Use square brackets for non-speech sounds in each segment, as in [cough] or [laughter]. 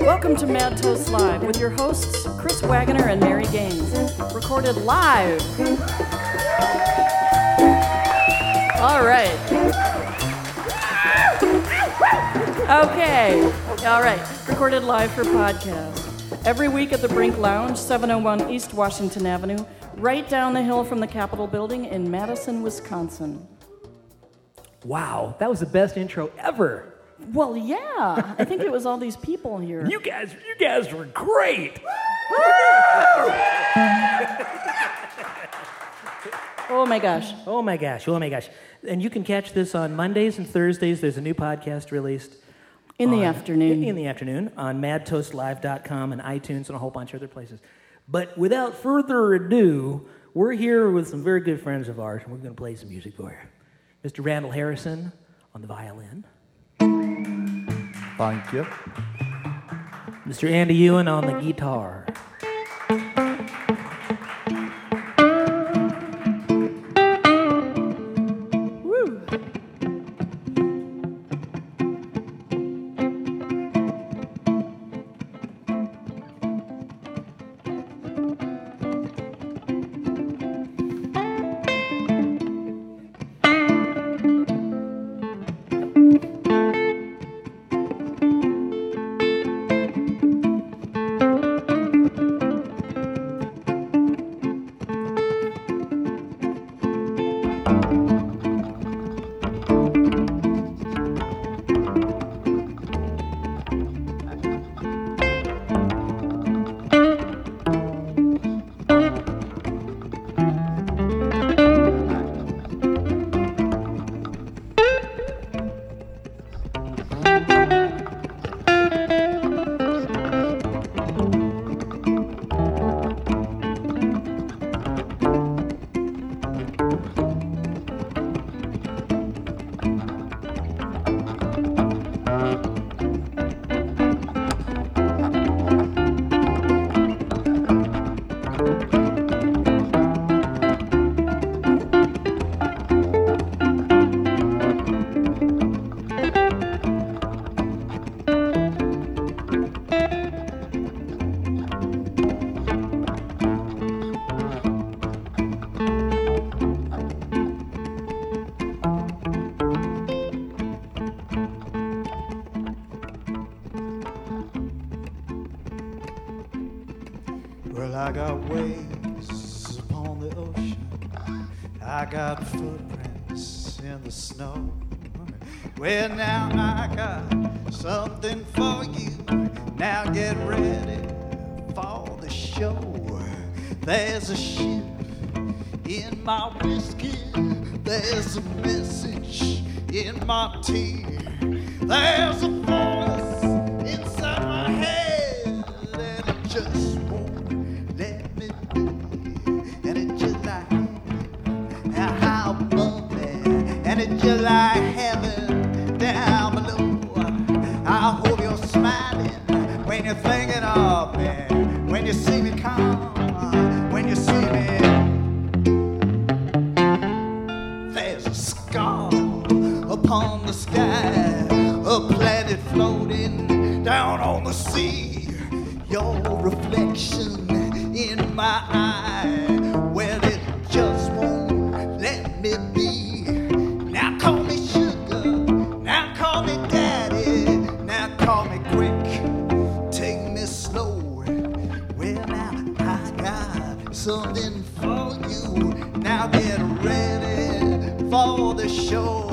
Welcome to Mad Toast Live with your hosts, Chris Wagoner and Mary Gaines. Recorded live. All right. Okay. All right. Recorded live for podcast. Every week at the Brink Lounge, 701 East Washington Avenue, right down the hill from the Capitol building in Madison, Wisconsin. Wow, that was the best intro ever. Well, yeah. I think it was all these people here. [laughs] You guys, you guys were great. [laughs] Oh my gosh. Oh my gosh, oh my gosh. And you can catch this on Mondays and Thursdays. There's a new podcast released. In the on- afternoon. In the afternoon on madtoastlive.com and iTunes and a whole bunch of other places. But without further ado, we're here with some very good friends of ours, and we're going to play some music for you. Mr. Randall Harrison on the violin, Thank you. Mr. Andy Ewen on the guitar. Your reflection in my eye, well, it just won't let me be. Now call me sugar, now call me daddy, now call me quick, take me slow. Well, now I got something for you. Now get ready for the show.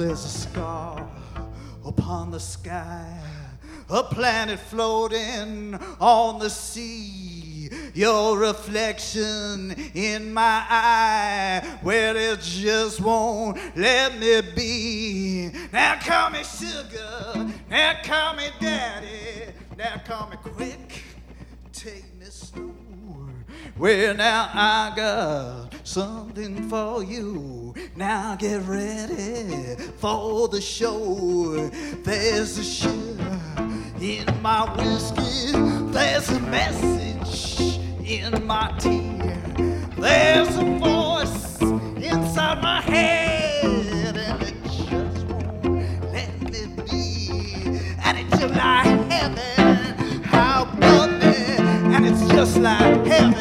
There's a scar upon the sky, a planet floating on the sea. Your reflection in my eye, where it just won't let me be. Now call me sugar, now call me daddy, now call me quick, take me slow. Well, now I got something for you. Now get ready for the show. There's a sugar in my whiskey. There's a message in my tea. There's a voice inside my head, and it just won't let me be. And it's just like heaven, how me, and it's just like heaven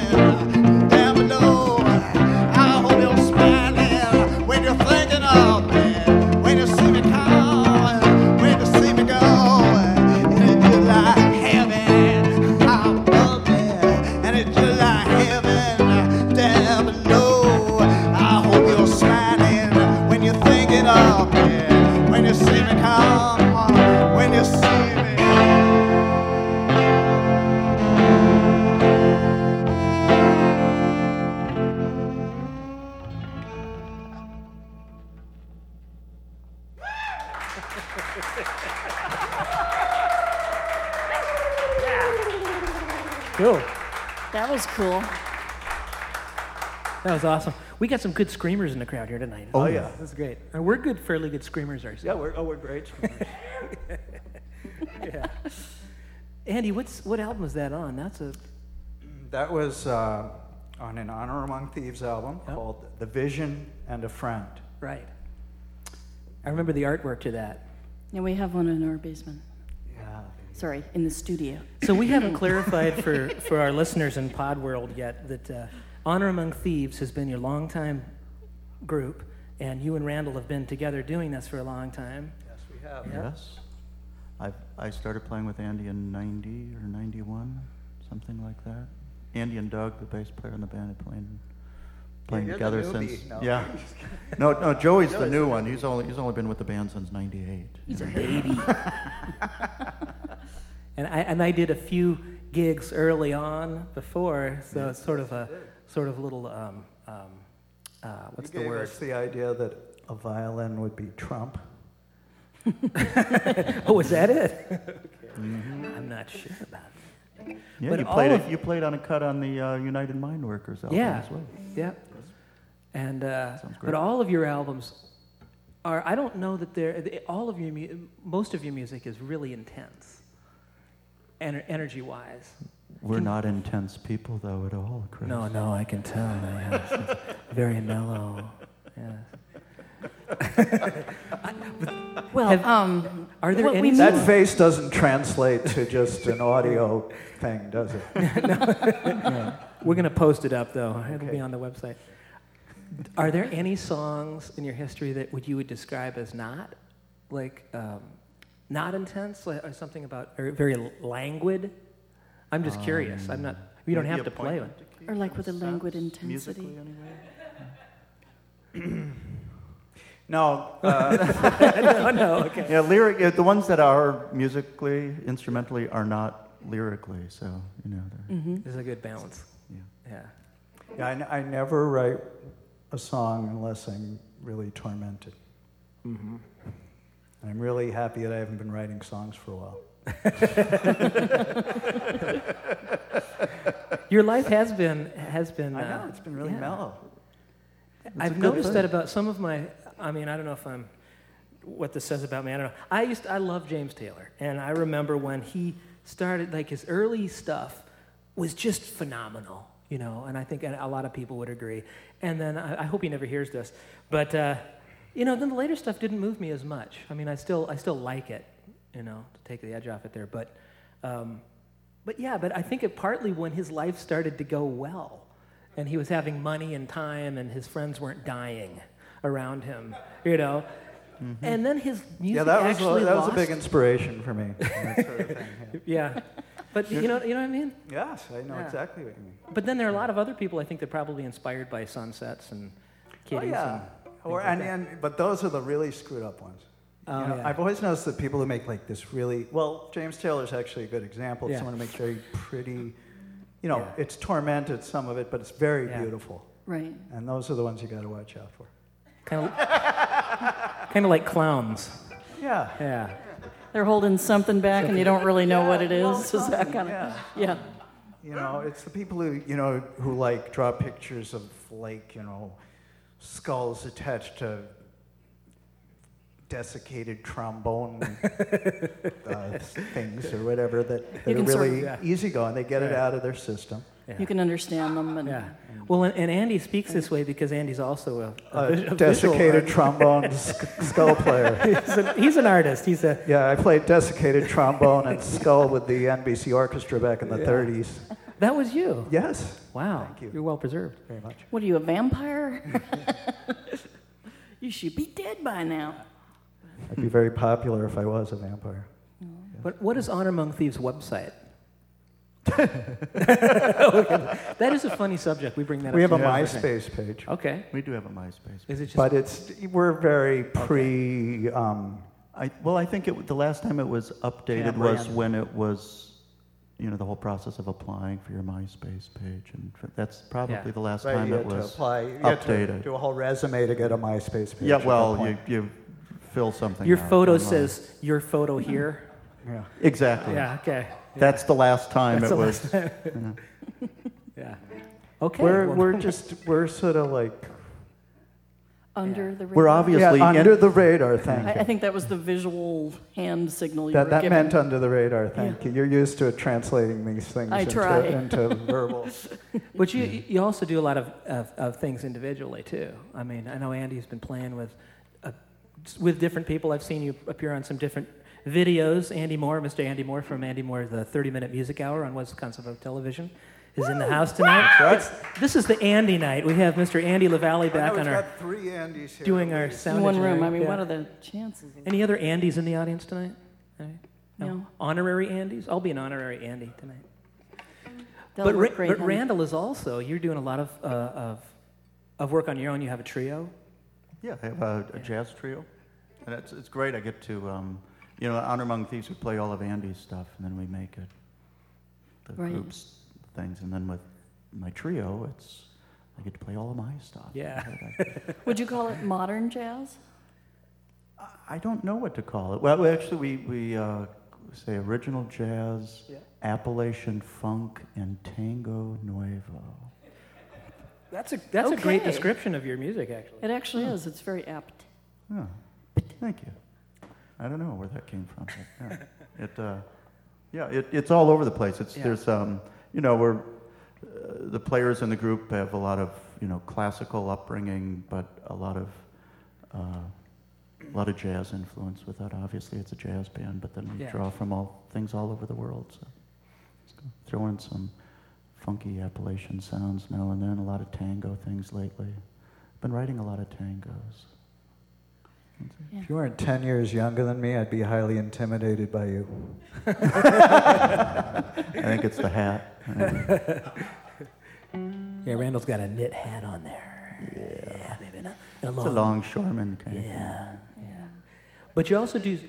was awesome. We got some good screamers in the crowd here tonight. Oh, yeah. That's great. And we're good, fairly good screamers ourselves. Yeah, we're, oh, we're great. screamers. [laughs] Yeah. Andy, what's what album is that on? That's a that was uh, on an Honor Among Thieves album Yep. called The Vision and a Friend. right. I remember the artwork to that. And we have one in our basement. Yeah. Sorry, in the studio. So we haven't [laughs] clarified for, for our listeners in Pod World yet that uh, Honor Among Thieves has been your longtime group, and you and Randall have been together doing this for a long time. Yes, we have. Yes. I I started playing with Andy in 90 or 91, something like that. Andy and Doug, the bass player in the band, have playing playing you're the together since No. yeah. [laughs] no, no, Joey's the new one. He's only he's only been with the band since 98. He's a baby. [laughs] and I and I did a few gigs early on before, so it's sort of a sort of little um, um, uh, what's you the gave word? us the idea that a violin would be Trump. [laughs] Oh, is that it? I'm not sure about that. Yeah, But you played of- you played on a cut on the uh, United Mine Workers album Yeah. as well. Yeah. And uh, but all of your albums are I don't know that they're all of your mu- most of your music is really intense. Ener- energy wise. We're Can- not intense people though at all, Chris. No, no, I can tell. Yes. [laughs] Very mellow. Yes. [laughs] Well, Have- um, Are there any need- That face doesn't translate to just an audio thing, does it? [laughs] We're going to post it up though. It'll be on the website. Are there any songs in your history that would you would describe as not like um, not intense, like, or something about or very languid? I'm just curious. I'm not. You don't have to play it. Appointment to Keep Or like with a languid intensity. Musically, anyway. [clears throat] No, uh, [laughs] oh no. Okay. Yeah, lyric. Yeah, the ones that are musically, instrumentally, are not lyrically. So you know, they're, Mhm. There's a good balance. yeah. Yeah. yeah, I, n- I never write a song unless I'm really tormented. Mm-hmm. I'm really happy that I haven't been writing songs for a while. [laughs] Your life has been has been. I know, uh, it's been really yeah. mellow. I've noticed that about some of my. I mean, I don't know if I'm. What this says about me, I don't know. I used. I love James Taylor, and I remember when he started, like his early stuff was just phenomenal, you know. And I think a lot of people would agree. And then I, I hope he never hears this, but uh, you know, then the later stuff didn't move me as much. I mean, I still, I still like it, you know, to take the edge off it there. But, um, but yeah, but I think it partly when his life started to go well, and he was having money and time, and his friends weren't dying around him, you know. And then his music Yeah, that was, a, that was a big inspiration for me. Sort of thing. yeah. [laughs] yeah. But you know, you know what I mean. Yes, I know Yeah. exactly what you mean. But then there are a lot of other people I think that probably inspired by sunsets and kitties. Oh kitties. yeah, Or, and, and, but those are the really screwed up ones. Oh, You know, yeah. I've always noticed that people who make like this really well, James Taylor's actually a good example of Yeah. someone who makes very pretty. You know, Yeah. it's tormented some of it, but it's very Yeah. beautiful. Right. And those are the ones you got to watch out for. Kind of, kind of like clowns. Yeah. Yeah. They're holding something back and you don't really know what it is. well, is. Is that kind of? yeah. Yeah. You know, it's the people who you know who like draw pictures of like you know skulls attached to desiccated trombone [laughs] uh, things or whatever that, that are can sort of- really Yeah. easygoing. They get it out of their system. Yeah. You can understand them. And Yeah. Well, and, and Andy speaks this way because Andy's also a, a, A vis- a desiccated trombone [laughs] sk- skull player. he's, an, he's an artist. He's a Yeah, I played desiccated trombone and skull with the NBC Orchestra back in the Yeah. 30s. that was you. Yes, Wow. Thank you. You're well preserved. very much. What are you, a vampire? [laughs] you should be dead by now. I'd be very popular if I was a vampire. But what is Honor Among Thieves' website? [laughs] that is a funny subject. We bring that up. We up. have a too. MySpace page. Okay. We do have a MySpace. Is it just But it's we're very pre. Um, I, well, I think it, the last time it was updated Camp was when it was, you know, the whole process of applying for your MySpace page, and f- that's probably Yeah. the last right, time you it had to was apply. You had to updated. do a whole resume to get a MySpace page. yeah, well, you, you fill something. your out photo online. says your photo here? yeah. exactly. Yeah. Okay. That's the last time That's it the was. last [laughs] Yeah. Okay. We're well- we're [laughs] just we're sort of like Under the radar. We're obviously yeah, under in- the radar. Thank I, you. I think that was the visual hand signal you that were that giving. meant under the radar. Thank you. You're used to translating these things I into, try. into [laughs] verbal. But you, you also do a lot of, of, of things individually too. I mean, I know Andy's been playing with with different people. I've seen you appear on some different videos. Andy Moore, Mr. Andy Moore from Andy Moore, the 30 Minute Music Hour on Wisconsin Public Television, is in the house tonight. It's- this is the Andy night. We have Mr. Andy LaValle back on our three Andys here. doing our sound. in one room. I mean, Yeah. what are the chances? Any other Andys in the audience tonight? Any? No. Honorary Andys? I'll be an honorary Andy tonight. They'll but look Ra- great, but. Randall is also, you're doing a lot of, uh, of, of work on your own. You have a trio. Yeah, I have a, a jazz trio, and it's it's great. I get to, um, you know, Honor Among Thieves. We play all of Andy's stuff, and then we make it the Right. groups things, and then with my trio, it's I get to play all of my stuff. Yeah. [laughs] Would you call it modern jazz? I don't know what to call it. Well, we actually, we we uh, say original jazz, Yeah. Appalachian funk, and tango nuevo. That's a, that's a great description of your music, actually. It actually is. It's very apt. Oh, thank you. I don't know where that came from. But, yeah, it, uh, yeah it, it's all over the place. It's, Yeah. There's, um, you know, we're, uh, the players in the group have a lot of, you know, classical upbringing, but a lot of, uh, a lot of jazz influence with that. Obviously, it's a jazz band, but then we Yeah. draw from all things all over the world. So, let's go throw in some funky Appalachian sounds now and then. A lot of tango things lately. I've been writing a lot of tangos. Yeah. If you weren't 10 years younger than me, I'd be highly intimidated by you. [laughs] I think it's the hat. [laughs] Yeah, Randall's got a knit hat on there. Yeah, yeah maybe not. A It's a longshoreman kind of thing. Yeah, yeah. But you also do,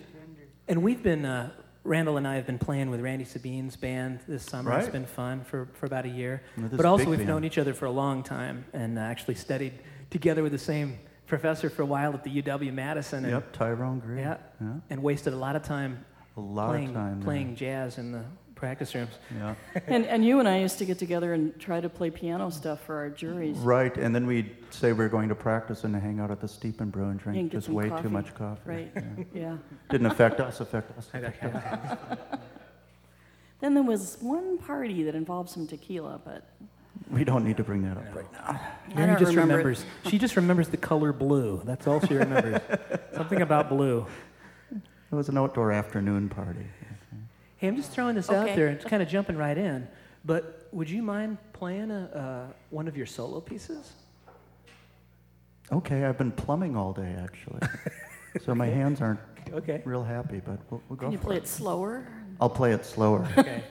and we've been, uh, Randall and I have been playing with Randy Sabien's band this summer. It's been fun for, for about a year. But also, we've band. known each other for a long time and uh, actually studied together with the same professor for a while at the UW Madison. And, Yep, Tyrone Greive. Yeah. yeah. and wasted a lot of time A lot playing, of time. playing jazz in the practice rooms. Yeah. [laughs] And, and you and I used to get together and try to play piano stuff for our juries. Right, and then we'd say we are going to practice and hang out at the Steep and Brew and drink And just way coffee. too much coffee. Right. Yeah. Yeah. Didn't affect us, affect us. [laughs] [laughs] Then there was one party that involved some tequila, but We don't need to bring that up right now. I Mary just remember remembers. She just remembers the color blue. That's all she remembers. Something about blue. It was an outdoor afternoon party. Hey, I'm just throwing this out there. It's kind of jumping right in. But would you mind playing a, uh, one of your solo pieces? Okay, I've been plumbing all day actually, [laughs] so my hands aren't Okay. real happy, but we'll, we'll go can you for play it. it slower? I'll play it slower. [laughs] Okay.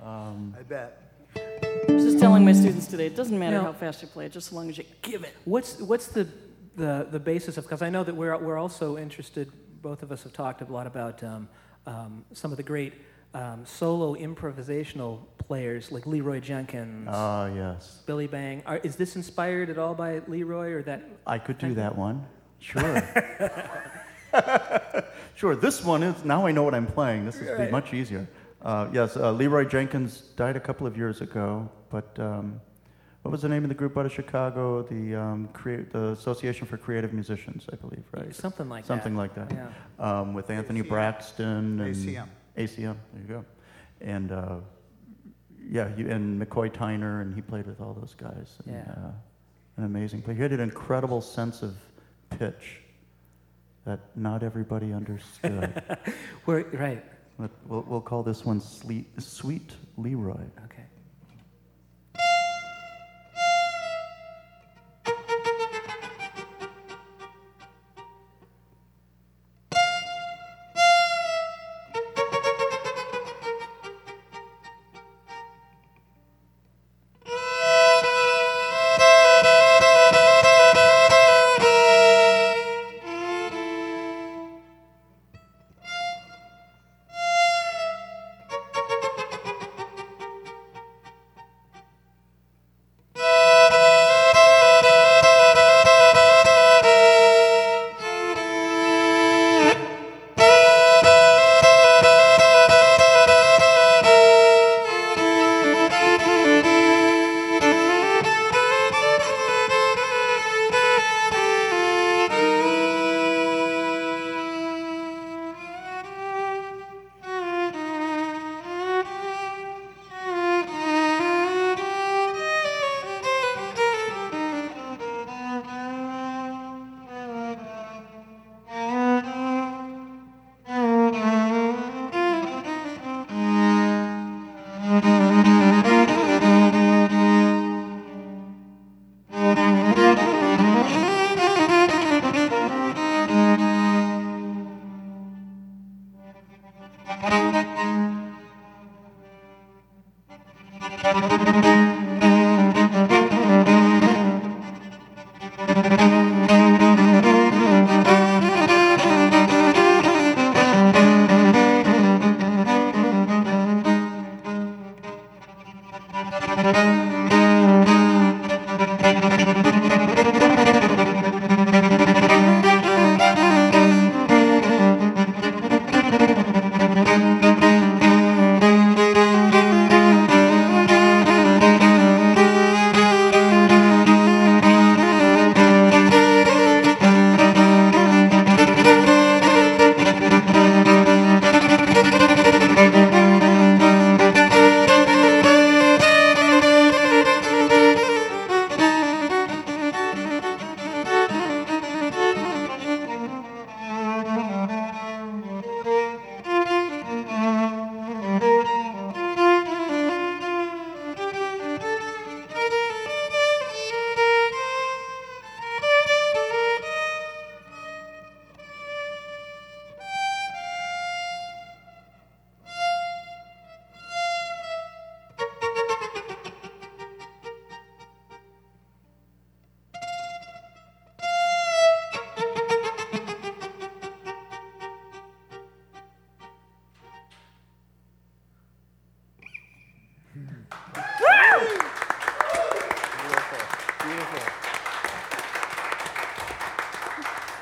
Um, I bet. I was just telling my students today, it doesn't matter No. how fast you play it, just as long as you give it. What's what's the the the basis of because I know that we're we're also interested. Both of us have talked a lot about um, um, some of the great um, solo improvisational players like Leroy Jenkins, Ah, yes. Billy Bang. Are, is this inspired at all by Leroy or that? I could do that one. Sure. [laughs] sure. This one is now I know what I'm playing. This is Right. much easier. Uh, yes, uh, Leroy Jenkins died a couple of years ago, but um, what was the name of the group out of Chicago? The um, crea- the Association for Creative Musicians, I believe, right? Something like Something that. Something like that. Yeah. Um, with Anthony ACM. Braxton and ACM. ACM. There you go. And uh, yeah, you, and McCoy Tyner, and he played with all those guys. And, Yeah. Uh, an amazing player. He had an incredible sense of pitch that not everybody understood. [laughs] Right. we'll, we'll call this one Sleet, Sweet Leroy. Okay.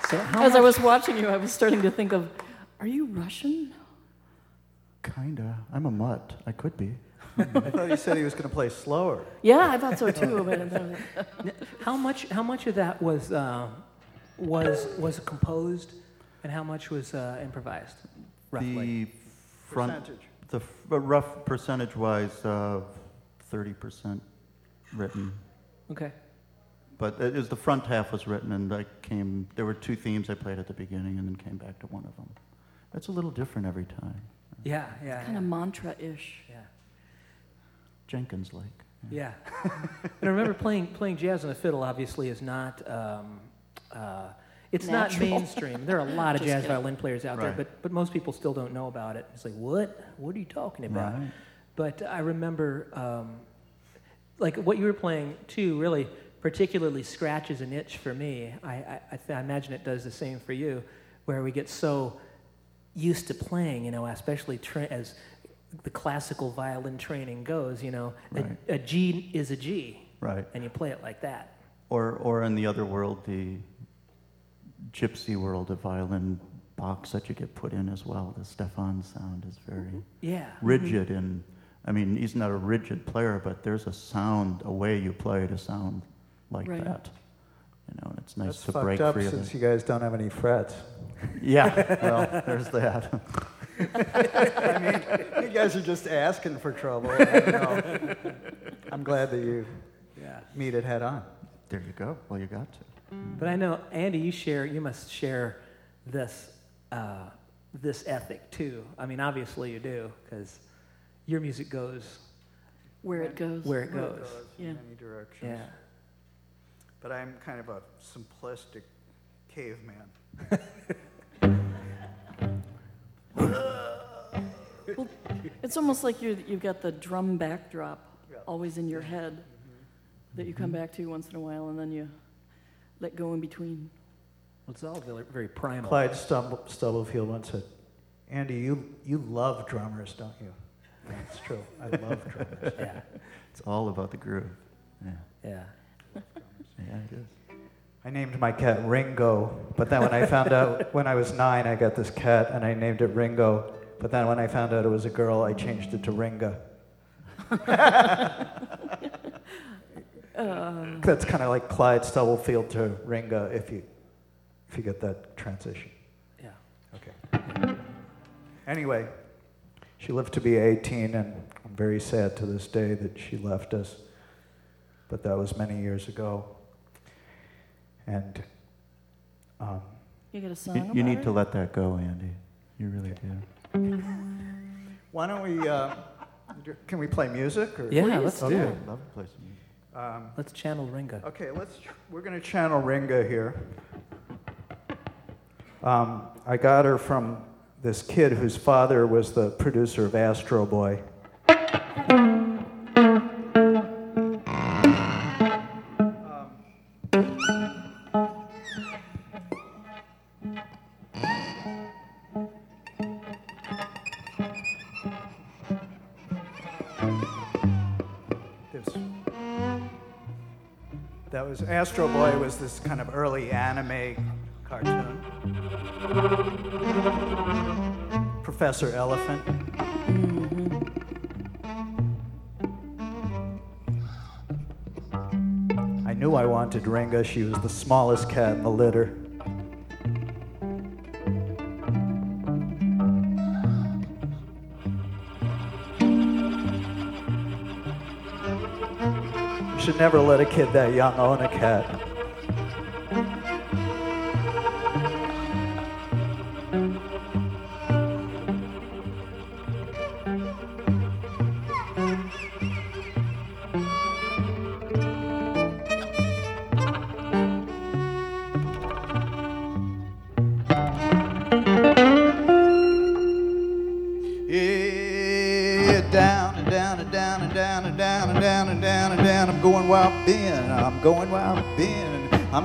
So how As I was watching you, I was starting to think of, are you Russian? Kinda. I'm a mutt. I could be. I thought you said he was going to play slower. Yeah, I thought so too. But [laughs] How much? How much of that was uh, was was composed, and how much was uh, improvised? Roughly. The front, Percentage. The uh, rough percentage-wise, uh, 30% written. okay. But it is the front half was written, and I came. There were two themes I played at the beginning, and then came back to one of them. It's a little different every time. Yeah. Yeah. It's kind of mantra-ish. yeah. Jenkins like. Yeah. [laughs] and I remember playing playing jazz on the fiddle. Obviously, is not. Um, uh, it's not mainstream. There are a lot of [laughs] jazz kidding. violin players out there, but but most people still don't know about it. It's like, what? What are you talking about? Right. But I remember, um, like what you were playing too. Really, particularly scratches an itch for me. I, I, I, th- I imagine it does the same for you, where we get so used to playing, you know, especially tra- as the classical violin training goes, you know, Right. a, a G is a G, Right. and you play it like that. Or, or in the other world, the gypsy world of violin box that you get put in as well. The Stéphane sound is very mm-hmm. Yeah. Mm-hmm. rigid, and I mean, he's not a rigid player, but there's a sound, a way you play to sound like Right. that. You know, and it's nice That's to break up free of since it. you guys don't have any frets. Yeah, [laughs] well, there's that. [laughs] I mean, you guys are just asking for trouble. I know. [laughs] I'm glad that you Yeah. meet it head on. There you go. Well, you got to. But I know, Andy, you share, you must share this, uh, this ethic too. I mean, obviously you do, because your music goes Where it goes. where it goes. Yeah. In many directions. Yeah. But I'm kind of a simplistic caveman. [laughs] Well, it's almost like you you've got the drum backdrop always in your head that you come back to once in a while, and then you let go in between. Well, it's all very, very primal. Clyde Stubble, Stubblefield once said, Andy, you, you love drummers, don't you? That's true. I love drummers. [laughs] Yeah. It's all about the groove. Yeah, Yeah. yeah, it is. I named my cat Ringo, but then when I found out [laughs] when I was nine, I got this cat and I named it Ringo. But then when I found out it was a girl, I changed it to Ringa. [laughs] That's kind of like Clyde Stubblefield to Ringa, if you if you get that transition. Yeah. Okay. Anyway, she lived to be 18, and I'm very sad to this day that she left us. But that was many years ago. And um, You got a song You, about you need it? to let that go, Andy. You really do. why don't we? Uh, can we play music? Or? Yeah, let's do Okay. it. Love to play some music. Um, Let's channel Ringo. okay, let's. Ch- we're going to channel Ringa here. Um, I got her from this kid whose father was the producer of Astro Boy. Astro Boy was this kind of early anime cartoon. Professor Elefun. I knew I wanted Ringa. She was the smallest cat in the litter. Should never let a kid that young own a cat.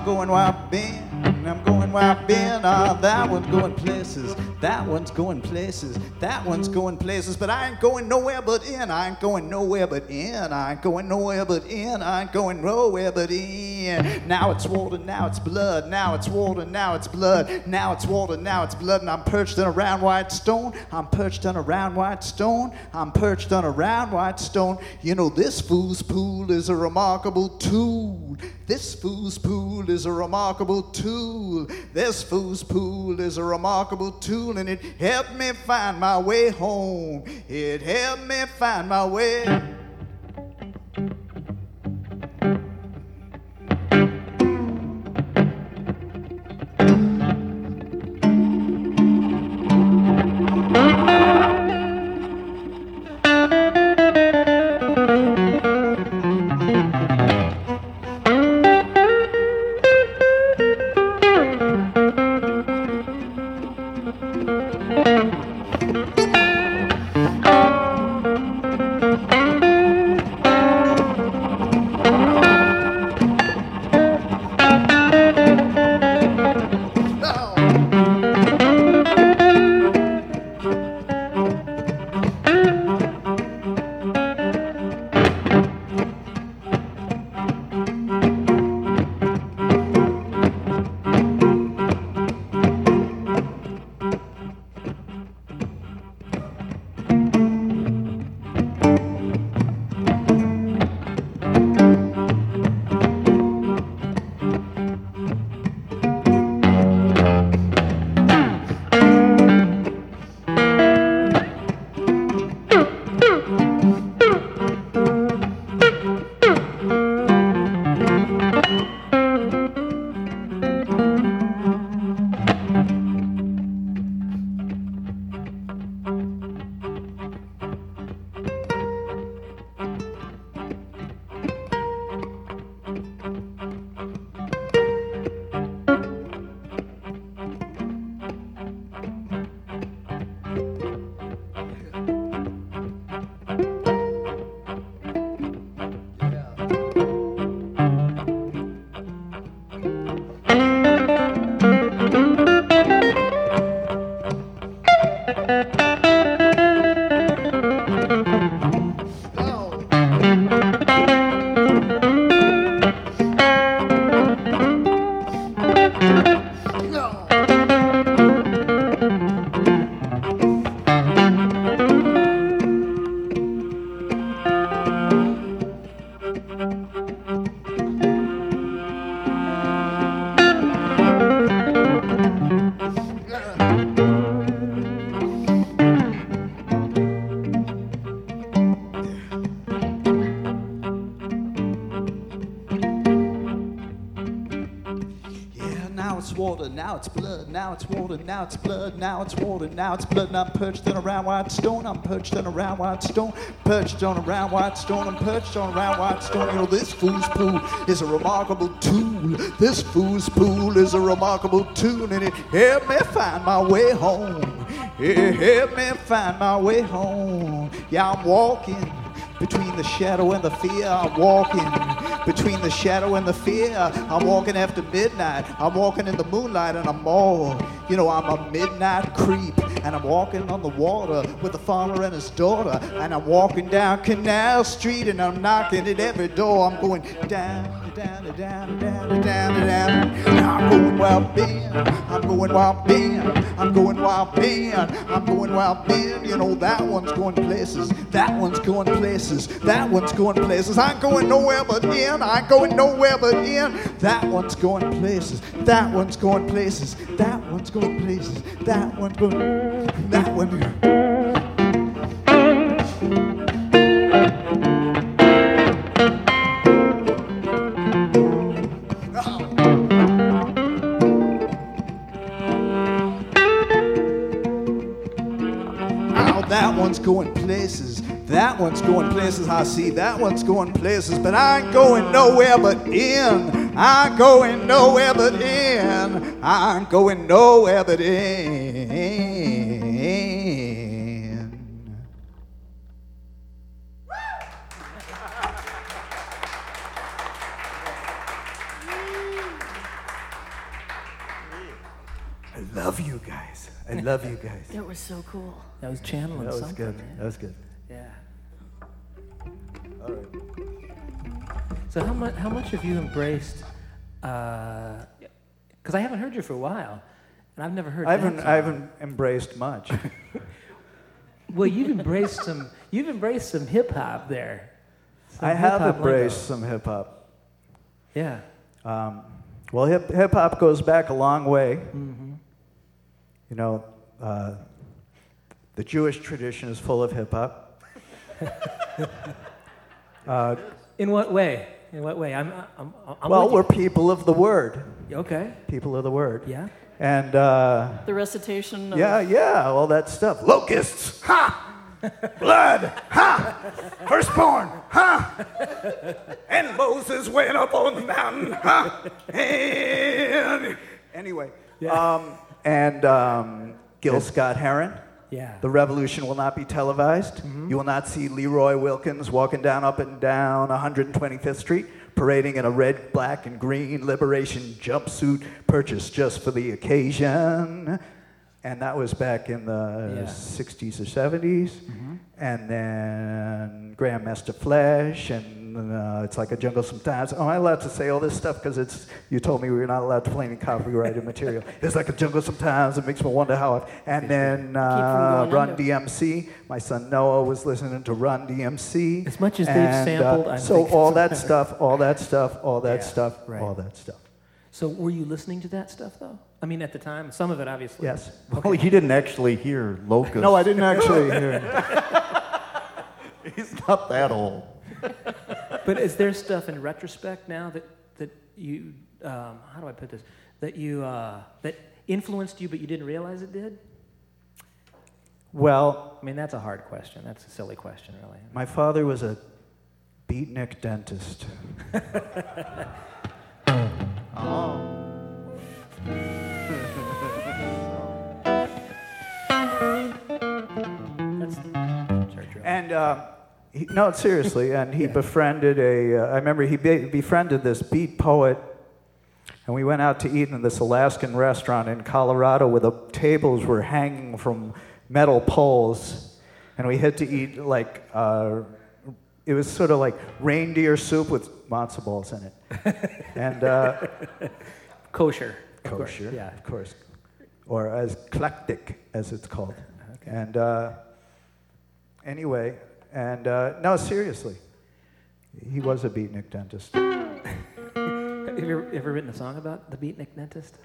Going wild Ben. I'm going wild Ben. Ah, that one's going places. That one's going places. That one's going places. But I ain't going nowhere but in. I ain't going nowhere but in. I ain't going nowhere but in. I ain't going nowhere but in. Now it's water. Now it's blood. Now it's water. Now it's blood. Now it's water. Now it's blood. And I'm perched on a round white stone. I'm perched on a round white stone. I'm perched on a round white stone. You know, this fool's pool is a remarkable tool. This fool's pool is a remarkable tool. This fool's pool is a remarkable tool, and it helped me find my way home. It helped me find my way. It's blood, now it's water, now it's blood, now it's water, now it's blood, and I'm perched on a round white stone, I'm perched on a round white stone, perched on a round white stone, I'm perched on a round white stone. You know, this fool's pool is a remarkable tool. This fool's pool is a remarkable tool, and it helped me find my way home. It helped me find my way home. Yeah, I'm walking between the shadow and the fear. I'm walking between the shadow and the fear. I'm walking after midnight. I'm walking in the moonlight and I'm all, you know, I'm a midnight creep. And I'm walking on the water with the farmer and his daughter. And I'm walking down Canal Street and I'm knocking at every door. I'm going down, down, down, down, down, down. I'm going wild Ben. I'm going wild Ben. I'm going wild Ben. I'm going wild. You know, that one's going places. That one's going places. That one's going places. I ain't going nowhere but in. I ain't going nowhere but in. That one's going places. That one's going places. That one's going places. That one's going. That one. One's going places. That one's going places. I see that one's going places, but I ain't going nowhere but in. I ain't going nowhere but in. I ain't going nowhere but in. Love you guys. I love you guys. That was so cool. That was channeling That was something. good. man. That was good. Yeah. All right. So how much how much have you embraced? Because I haven't heard you for a while, and I've never heard. I haven't, song. I haven't embraced much. [laughs] [laughs] Well, you've embraced some. You've embraced some hip hop there. Some I have embraced lingo. some hip hop. Yeah. Um, well, hip hip hop goes back a long way. Mm-hmm. You know, uh, the Jewish tradition is full of hip hop. [laughs] uh, In what way? In what way? I'm. I'm. I'm well, we're people of the word. okay. People of the word. Yeah. And uh, The recitation of yeah, yeah, all that stuff. Locusts, ha! Blood, ha! Firstborn, ha! And Moses went up on the mountain, ha! And anyway, um, and um, Gil Scott Heron. Yeah. The revolution will not be televised. You will not see Leroy Wilkins walking down up and down 125th Street, parading in a red, black, and green liberation jumpsuit purchased just for the occasion. And that was back in the Yeah. 60s or 70s. And then Grandmaster Flash, and uh, it's like a jungle sometimes. Oh, am I allowed to say all this stuff? Because it's you told me we were not allowed to play any copyrighted material. [laughs] It's like a jungle sometimes. It makes me wonder how. I, and then uh, Run under. DMC. My son Noah was listening to Run DMC. As much as they've sampled, uh, I'm so all that stuff, all that stuff, all that Yeah, stuff, right. all that stuff. So were you listening to that stuff though? I mean, at the time, some of it obviously. Yes. [laughs] Well, you didn't actually hear locust. No, I didn't actually hear. it. [laughs] He's not that old. But is there stuff in retrospect now that that you um, how do I put this that you uh, that influenced you but you didn't realize it did? Well, I mean, that's a hard question. That's a silly question, really. My father was a beatnik dentist. [laughs] [laughs] That's. And uh, he, no, seriously, and he befriended a. Uh, I remember he be- befriended this beat poet, and we went out to eat in this Alaskan restaurant in Colorado where the tables were hanging from metal poles, and we had to eat like. Uh, it was sort of like reindeer soup with matzo balls in it, [laughs] and uh, Kosher. of kosher, Yeah. of course, or as eclectic as it's called. And uh, anyway, and uh, no, seriously, he was a beatnik dentist. [laughs] Have you ever, ever written a song about the beatnik dentist?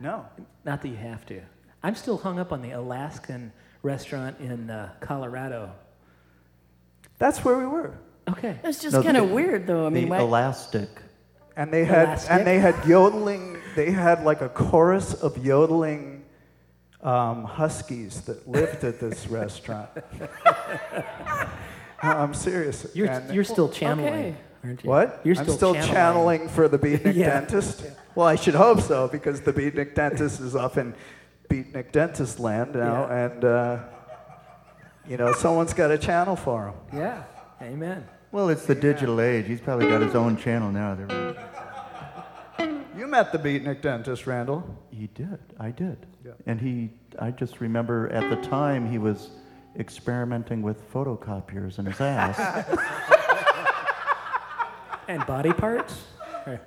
No, Not that you have to. I'm still hung up on the Alaskan restaurant in uh, Colorado. that's where we were, Okay. It's just No, kind of the- weird, though. I mean, the why, elastic. and they had Elastic? and they had yodeling they had like a chorus of yodeling um, huskies that lived at this [laughs] restaurant. No, I'm serious. You're, And- you're still channeling, okay. aren't you? what? You're I'm still, still channeling. channeling for the beatnik [laughs] Yeah. dentist. Well, I should hope so because the beatnik dentist is up in beatnik dentist land now, Yeah. and uh, you know someone's got a channel for him. Yeah. Amen. Well, it's the digital age. He's probably got his own channel now. There- You met the beatnik dentist, Randall. He did. I did. Yeah. And he, I just remember at the time he was experimenting with photocopiers in his ass. [laughs] And body parts?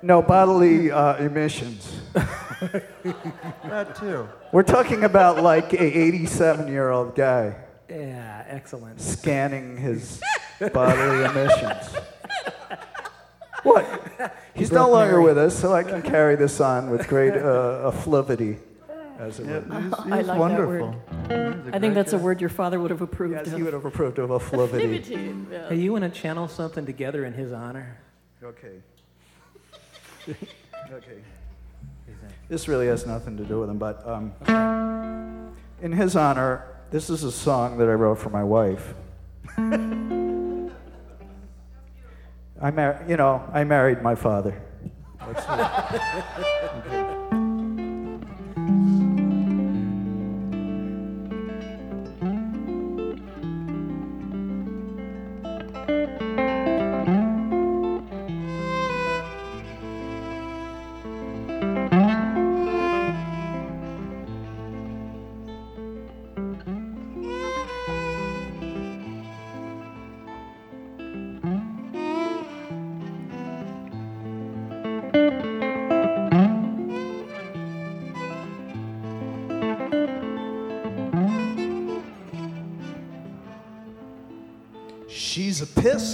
No bodily uh, emissions. [laughs] that too. We're talking about like a 87 year old guy Yeah, excellent. scanning his bodily emissions. [laughs] What? [laughs] He's no longer Mary. with us, so I can carry this on with great uh, [laughs] affluivity, as it Yeah, were. he was, [laughs] I was like that wonderful. word. I think great that's a word your father would have approved Yes, of. he would have approved of affluivity. Afflivity, yeah. Hey, you want to channel something together in his honor? Okay. okay. This really has nothing to do with him, but um, in his honor, this is a song that I wrote for my wife. I mar- you know, I married my father. [laughs]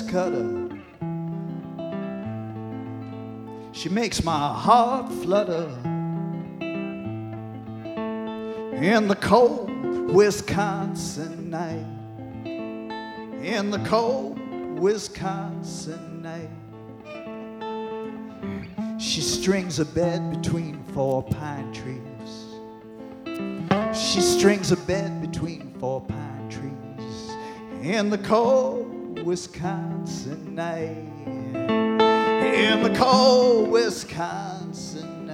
cutter. She makes my heart flutter. In the cold Wisconsin night. In the cold Wisconsin night. She strings a bed between four pine trees. She strings a bed between four pine trees in the cold Wisconsin night. In the cold Wisconsin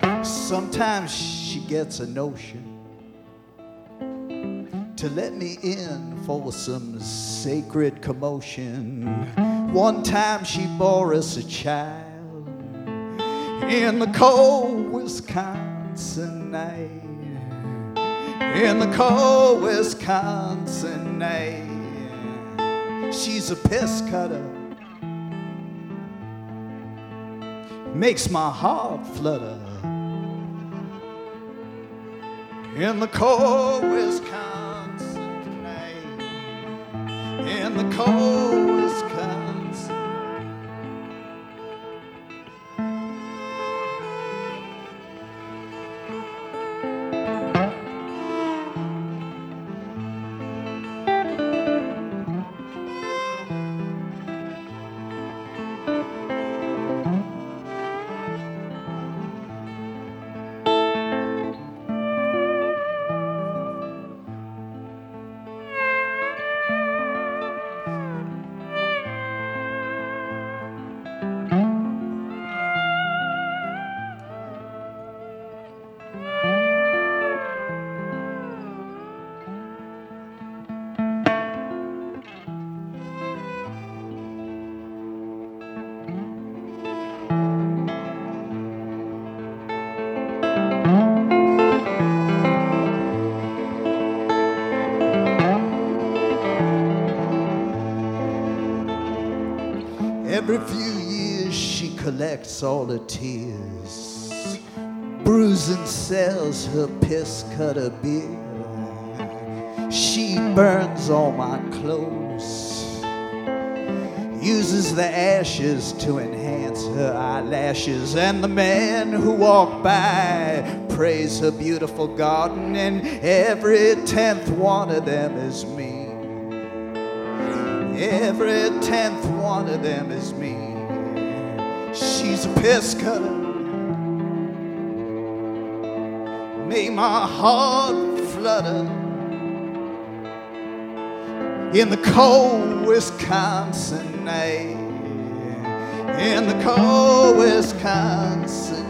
night. Sometimes she gets a notion to let me in for some sacred commotion. One time she bore us a child in the cold Wisconsin night. In the cold Wisconsin night, she's a piss cutter. Makes my heart flutter. In the cold Wisconsin night, in the cold all her tears, bruising sells her piss cutter beer. She burns all my clothes, uses the ashes to enhance her eyelashes, and the men who walk by praise her beautiful garden, and every tenth one of them is me. Every tenth one of them is me. She's a piss cutter. Made my heart flutter in the cold Wisconsin night. In the cold Wisconsin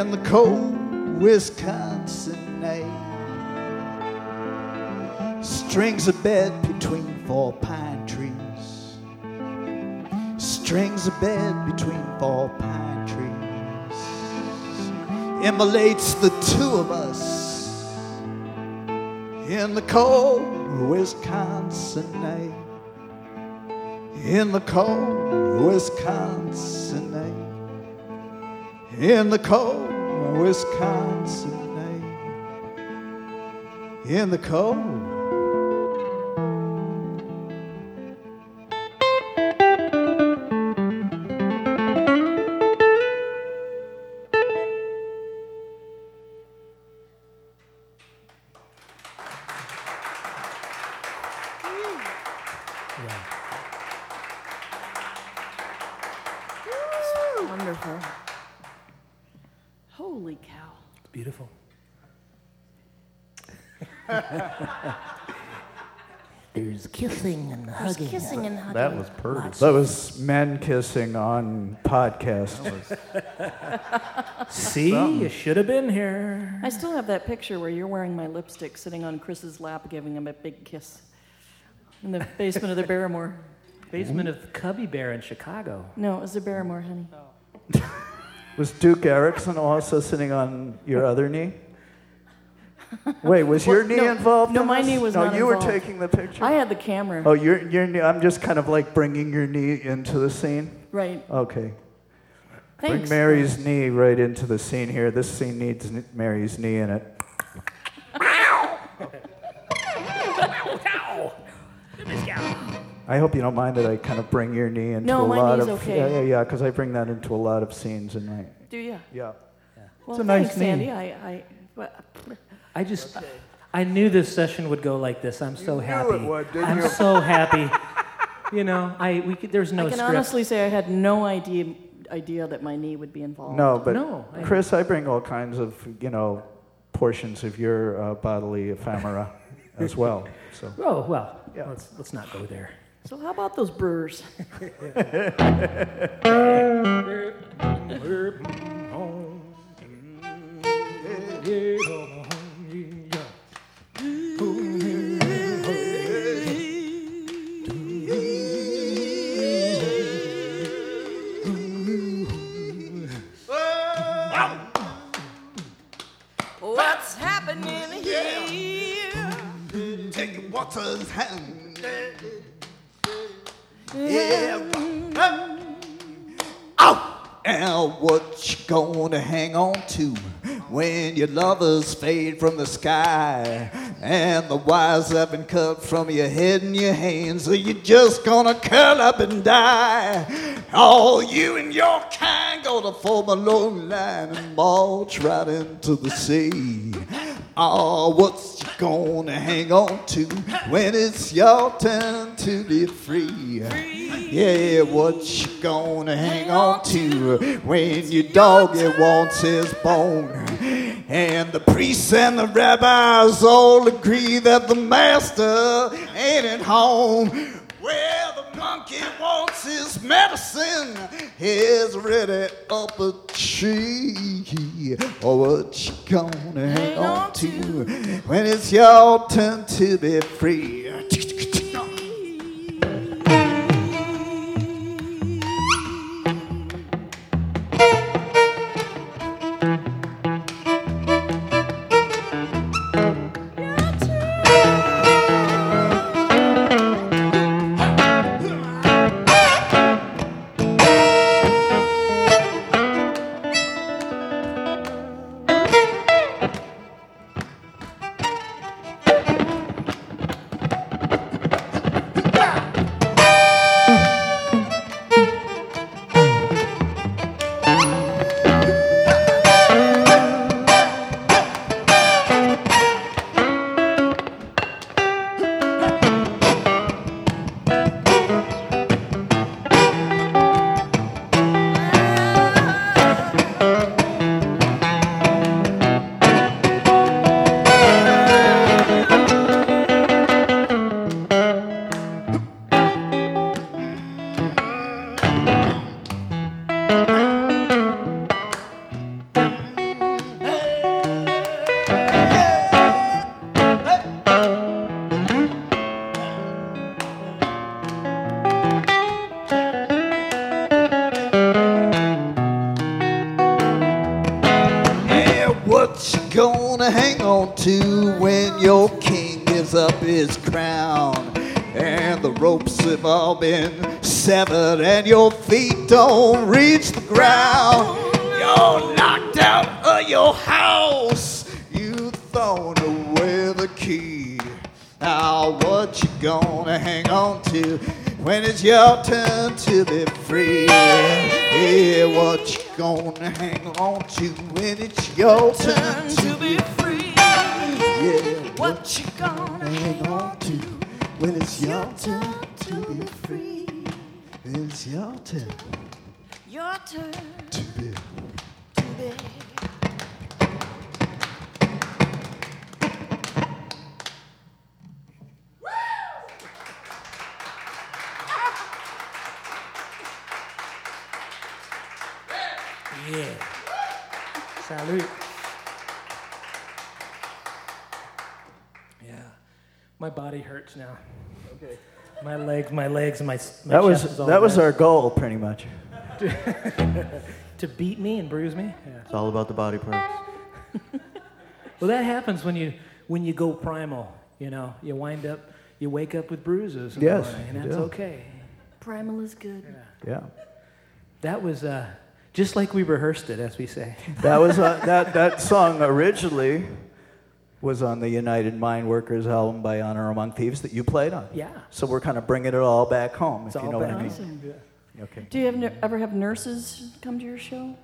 In the cold Wisconsin night. Strings a bed between four pine trees. Strings a bed between four pine trees immolates the two of us in the cold Wisconsin night. In the cold Wisconsin night. In the cold Wisconsin night. In the cold. Wonderful. Holy cow. It's beautiful. [laughs] There's kissing and There's hugging. kissing and hugging. That was pretty. That was men kissing on podcast. [laughs] See, you should have been here. I still have that picture where you're wearing my lipstick sitting on Chris's lap giving him a big kiss in the [laughs] basement of the Barrymore. Basement of Cubby Bear in Chicago. No, it was the Barrymore, honey. Oh. Was Duke Erikson also sitting on your other knee? Wait, was your knee no, involved? no, in my knee was no, not you were taking the picture. I had the camera. oh, your your knee. I'm just kind of like bringing your knee into the scene. Right. Okay. Bring Mary's knee right into the scene here. This scene needs Mary's knee in it. I hope you don't mind that I kind of bring your knee into No, a my lot knee's of okay. yeah yeah yeah because I bring that into a lot of scenes in my Do you? yeah. Well, It's a nice thanks, Sandy. knee. I, I, what- I just, I knew this session would go like this. I'm so knew happy. it would, didn't I'm you? so happy. You know, I we could, there's no I can script. honestly say I had no idea idea that my knee would be involved. No, but No, I- Chris, I bring all kinds of you know portions of your uh, bodily ephemera as well. So Oh well, Yeah. let's let's not go there. So how about those brewers? What's happening here? Take water's hand. Yeah. What you gonna hang on to when your lovers fade from the sky and the wires have been cut from your head and your hands? Are you just gonna curl up and die? All you and your kind gonna form a long line and march right into the sea. Ah, oh, what's you gonna hang on to when it's your turn to be free? Yeah, what you gonna hang on to when your doggy wants his bone? And the priests and the rabbis all agree that the master ain't at home. Well, the monkey wants his medicine. He's ready up a tree. Oh, what you gonna hang on to when it's your turn to be free? Your turn to be free? Yeah, what you gonna hang on to when it's your turn to be free? Yeah, what you gonna My legs, my legs, and my, my That was chest is all that was our goal, pretty much. [laughs] to beat me and bruise me. Yeah. It's all about the body parts. [laughs] Well, that happens when you when you go primal. You know, you wind up, you wake up with bruises. in the Yes, morning, and that's do. okay. Primal is good. Yeah. That was uh, just like we rehearsed it, as we say. That was uh, [laughs] that that song originally was on the United Mine Workers album by Honor Among Thieves that you played on. Yeah. So we're kind of bringing it all back home, It's if you know what I mean. Awesome. Okay. Do you have, ever have nurses come to your show?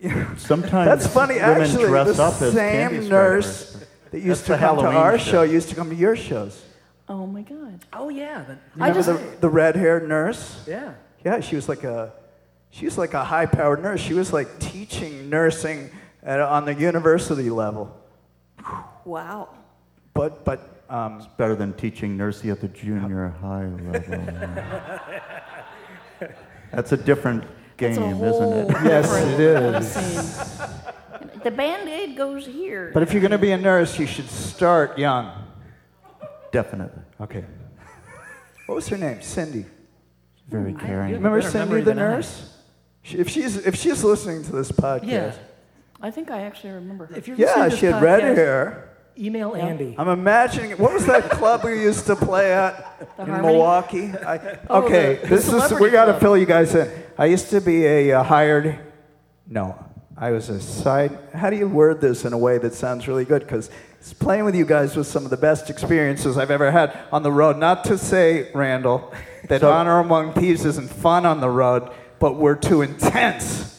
[laughs] Sometimes That's funny. women Actually, dress the up as same candy nurse stripers. that used That's to the come to our show. show used to come to your shows. Oh my God. Oh yeah, the, I Remember just, the, the red-haired nurse? yeah. Yeah, she was like a she was like a high-powered nurse. She was like teaching nursing at, on the university level. Wow. But but um, it's Better than teaching nursing at the junior high level. [laughs] That's a different game, It's a isn't it? Yes, it is. The band-aid goes here. but if you're going to be a nurse, you should start young. Definitely. Okay. What was her name? Cindy. Very caring. Remember Cindy memory the nurse? She, if she's if she's listening to this podcast, Yeah. I think I actually remember her. If you're yeah, she this had red hair. Email Andy. I'm imagining. What was that club we used to play at The in Harmony? Milwaukee? I, Oh, okay, the- the this is we got to fill you guys in. I used to be a uh, hired. No, I was a side. How do you word this in a way that sounds really good? Because playing with you guys was some of the best experiences I've ever had on the road. Not to say, Randall, that honor among thieves isn't fun on the road, but we're too intense.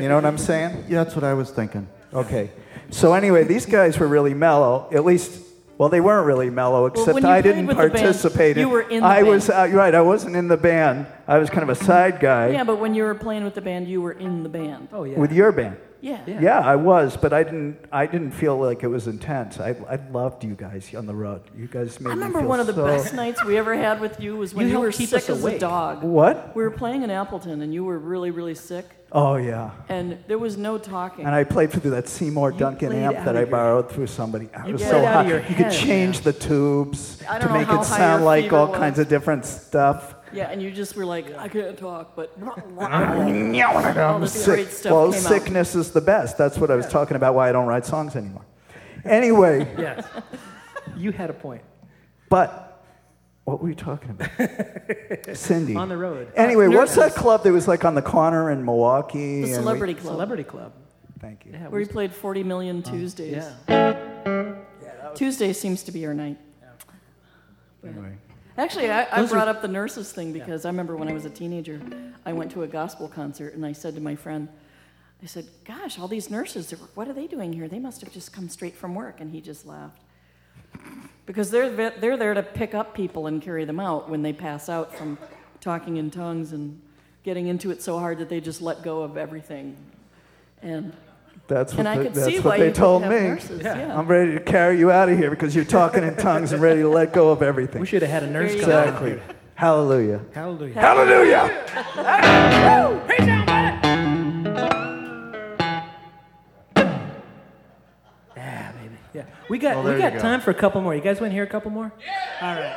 You know what I'm saying? Yeah, that's what I was thinking. Okay. So anyway, these guys were really mellow. At least, well, they weren't really mellow, except when I didn't with the band, participate. you were in the I band. was uh, right. I wasn't in the band. I was kind of a side guy Yeah, but when you were playing with the band, you were in the band. oh yeah. with your band. Yeah. Yeah. Yeah. I was, but I didn't. I didn't feel like it was intense. I, I loved you guys on the road. You guys made I me remember feel one of the so- best nights we ever had with you was when You you, were sick us as a dog. What? We were playing in Appleton, and you were really, really sick, Oh yeah. and there was no talking. And I played through that Seymour Duncan amp that of I your- borrowed through somebody. I You was so out of hot. your You could change man. the tubes to make it sound like all was. kinds of different stuff. Yeah, and you just were like, I couldn't talk, but [laughs] [laughs] [laughs] all I'm this great stuff well, came out. sickness is the best. That's what I was talking about. Why I don't write songs anymore. Anyway, Yes. you had a point. but what were you talking about? Cindy. On the road. Anyway, uh, what's that club that was like on the corner in Milwaukee? The and we- Celebrity Club, Celebrity Club. Thank you. Yeah. where we- we played 40 million oh, Tuesdays. yeah. Tuesday seems to be our night. Anyway. Actually, I, I Those are- brought up the nurses thing because I remember when I was a teenager, I went to a gospel concert and I said to my friend, I said, Gosh, all these nurses, what are they doing here? They must have just come straight from work. And he just laughed. Because they're, they're there to pick up people and carry them out when they pass out from talking in tongues and getting into it so hard that they just let go of everything. And, That's what, and I the- could that's see what why they told me. nurses. Yeah. I'm ready to carry you out of here because you're talking in tongues and ready to let go of everything. We should have had a nurse There come go. out Exactly. here. Hallelujah. Hallelujah. Hallelujah. Yeah, baby. Yeah. We got Well, we there you got go. time for a couple more. You guys want to hear a couple more? Yeah. All right.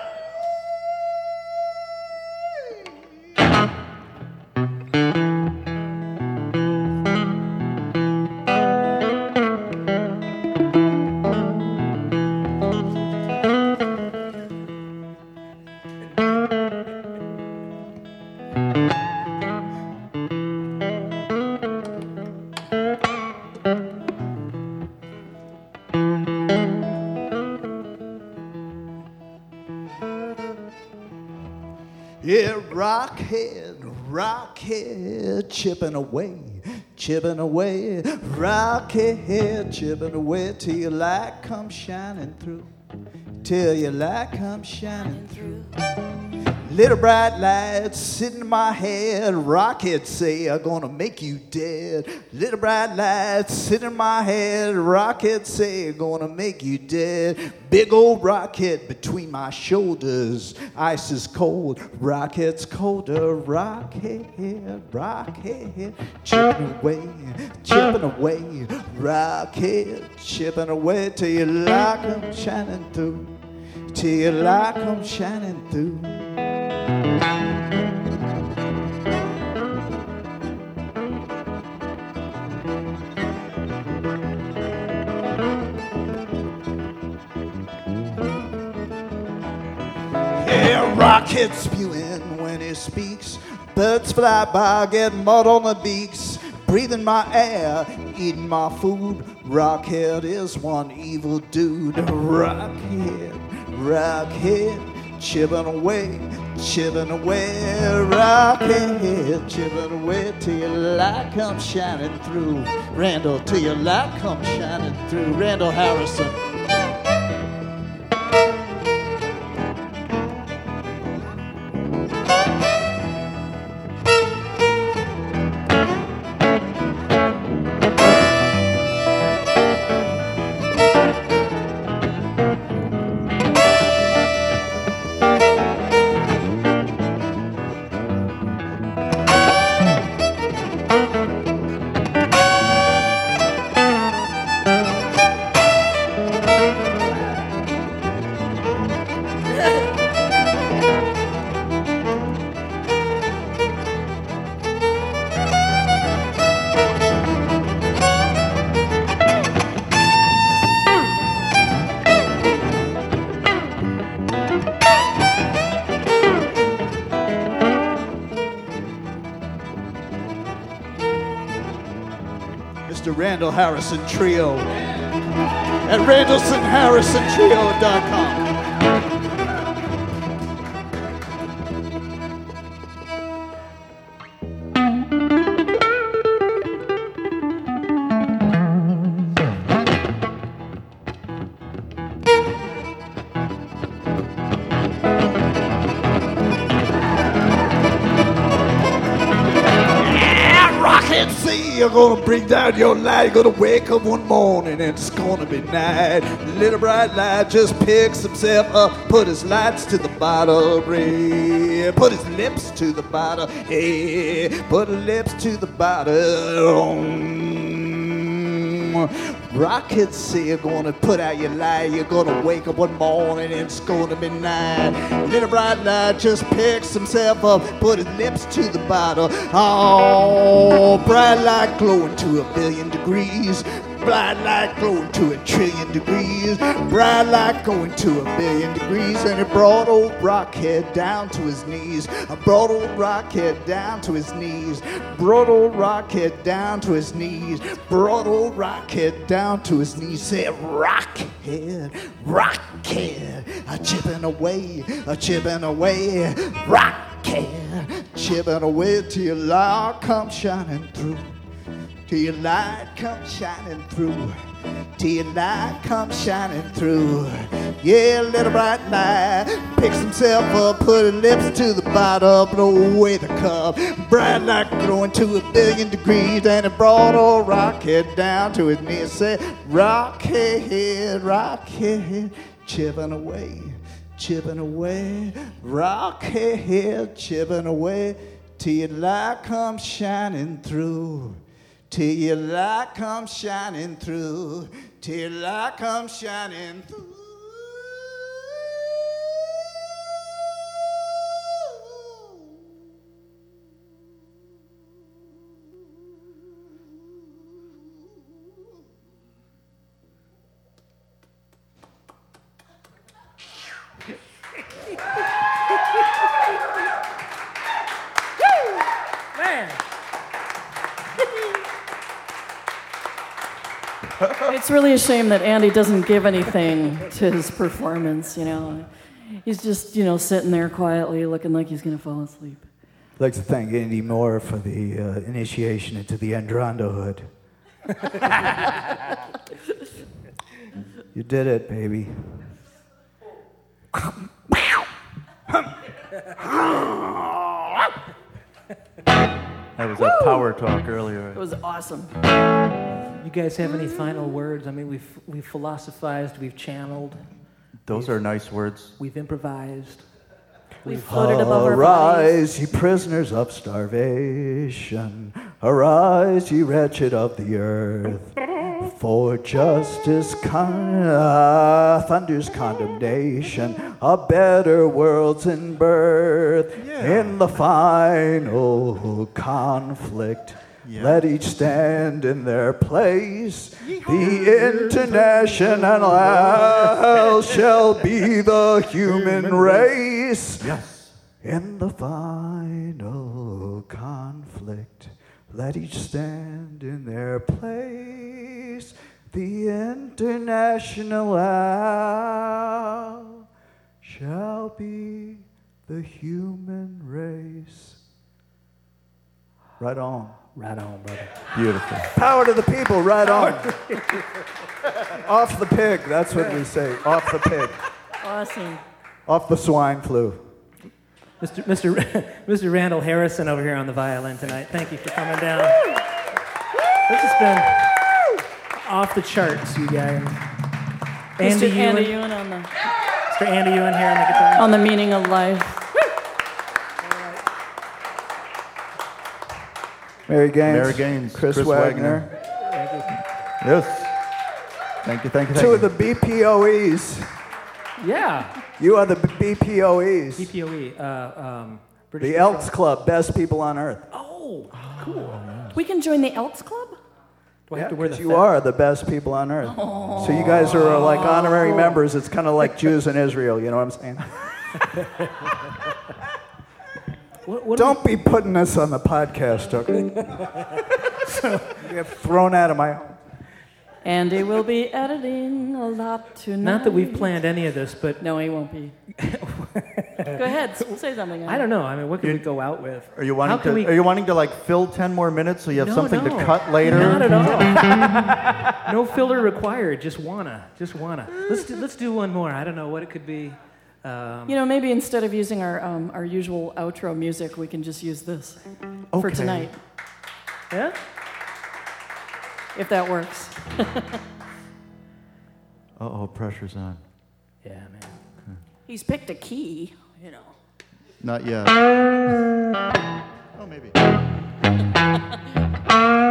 Chipping away, chipping away, Rocky head chipping away till your light comes shining through, till your light comes shining through. Little bright lights sitting in my head. Rockets say I'm gonna make you dead. Little bright lights sitting in my head. Rockets say I'm gonna make you dead. Big old rocket between my shoulders. Ice is cold. Rockets colder. Rocket, rocket, chipping away, chipping away. Rocket, chipping away till your light comes shining through. Till your light comes shining through. Rockets spewing when he speaks. Birds fly by, get mud on the beaks. Breathing my air, eating my food. Rockhead is one evil dude. Rockhead, rockhead, chipping away, chipping away. Rockhead, chipping away till your light comes shining through. Randall, till your light comes shining through. Randall Harrison. Randall Harrison Trio at RandallsonHarrisonTrio.com. bring down your light. You're gonna wake up one morning and it's gonna be night. Little bright light just picks himself up, put his lights to the bottle, yeah. put his lips to the bottle, hey, put his lips to the bottle. Rockets say you're gonna put out your light. You're gonna wake up one morning and it's gonna be night. Little bright light just picks himself up, put his lips to the bottle. Oh, bright light glowing to a billion degrees. Bright light glowing to a trillion degrees. Bright light going to a billion degrees. And it brought old Rockhead down to his knees. I brought old Rockhead down to his knees. Brought old Rockhead down to his knees. Brought old Rockhead down to his knees. Said, Rockhead, Rockhead, a chipping away, a chipping away. Rockhead, chipping away till your light comes shining through till your light comes shining through. Till your light comes shining through. Yeah, little bright light picks himself up, put his lips to the bottle, blow away the cup. Bright light glowing to a billion degrees, and it brought old Rockhead down to his knees. Said, Rockhead, Rockhead, chipping away, chipping away, Rockhead, chipping away, till your light comes shining through till your light comes shining through, till your light comes shining through. It's really a shame that Andy doesn't give anything to his performance, you know. He's just, you know, sitting there quietly looking like he's going to fall asleep. I'd like to thank Andy Moore for the uh, initiation into the Androndahood. [laughs] you did it, baby. That was a power talk earlier. It was awesome. You guys have any final words? I mean, we've, we've philosophized, we've channeled, Those are nice words. we've improvised. We've floated above our bodies. Arise, ye prisoners of starvation. Arise, ye wretched of the earth. For justice con- uh, thunders condemnation. A better world's in birth. In the final conflict. Let each stand in their place. The international [laughs] shall be the human race. Yes. In the final conflict, let each stand in their place. The international shall be the human race. Right on. Right on, brother. Beautiful. Power to the people, right on. Off the pig, that's what we say. Off the pig. Awesome. Off the swine flu. Mr. Mr. Mr. Randall Harrison over here on the violin tonight. Thank you for coming down. This has been off the charts, you guys. Andy Mr. Ewen, Andy Ewen on the, Mr. Andy Ewen here on the guitar. on the meaning of life. Mary Gaines. Mary Gaines, Chris, Chris Wagner. Wagner. Yes. Thank you, thank you, thank Two you. of the BPOEs. Yeah, You are the BPOEs. BPOE. Uh, um, British The Elks Club, best people on earth. Oh, cool. We can join the Elks Club? Do I have to wear the you fe- are the best people on earth. So you guys are like honorary members. It's kind of like Jews in Israel. You know what I'm saying? [laughs] What, what do Don't be putting this on the podcast, okay? you [laughs] get thrown out of my home. Andy will be editing a lot we- tonight. not that we've planned any of this, but No, he won't be. [laughs] Go ahead, say something. I don't know. I mean, what could we go out with? Are you wanting to? we- Are you wanting to like fill ten more minutes so you have No, something no. to cut later? Not at all. [laughs] no filler required. Just wanna. Just wanna. Let's do, let's do one more. I don't know what it could be. Um, You know, maybe instead of using our, um, our usual outro music, we can just use this for tonight, yeah. if that works. [laughs] Uh oh, pressure's on. Yeah, man. He's picked a key, you know. Not yet. [laughs] Oh, maybe. [laughs]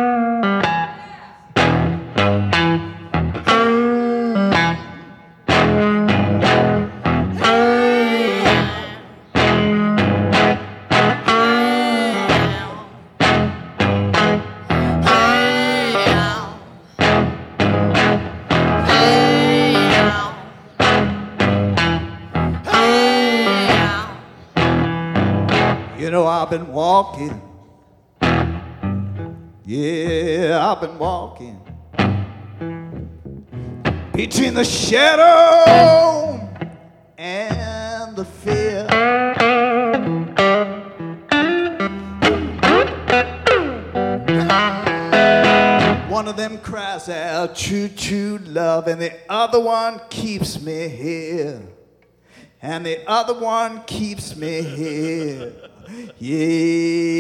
Between the shadow and the fear. One of them cries out, choo choo love, and the other one keeps me here and the other one keeps me here. Yeah,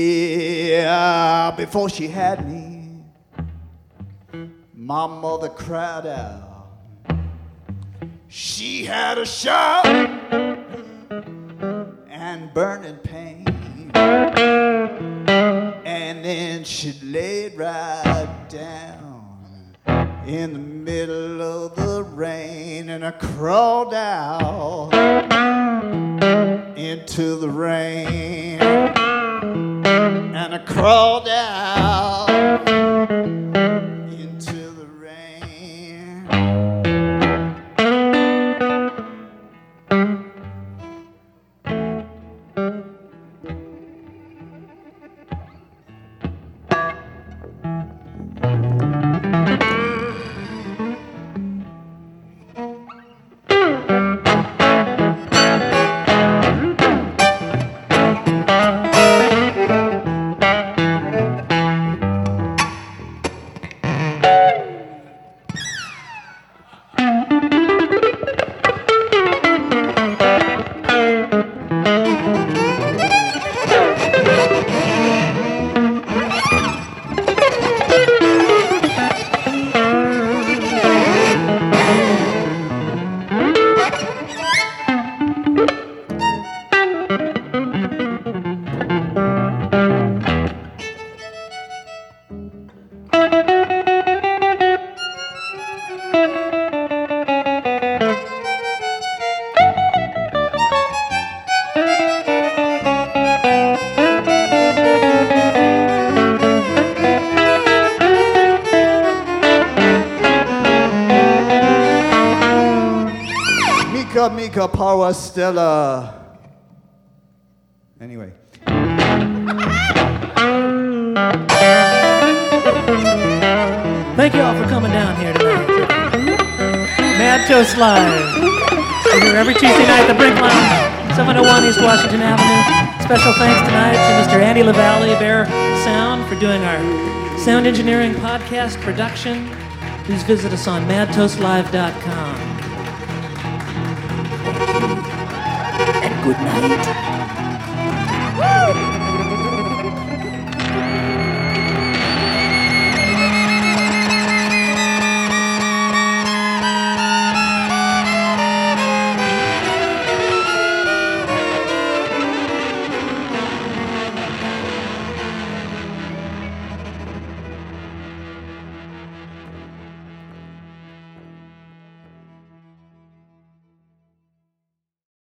before she had me, my mother cried out. She had a shout and burning pain. And then she laid right down in the middle of the rain, and I crawled out into the rain, and I crawled out Power Stella. Uh, anyway. Thank you all for coming down here tonight. Mad Toast Live. We're here every Tuesday night at the Lounge, 701 East Washington Avenue. Special thanks tonight to Mr. Andy LaValle, Bear Sound, for doing our sound engineering podcast production. Please visit us on madtoastlive.com. good night.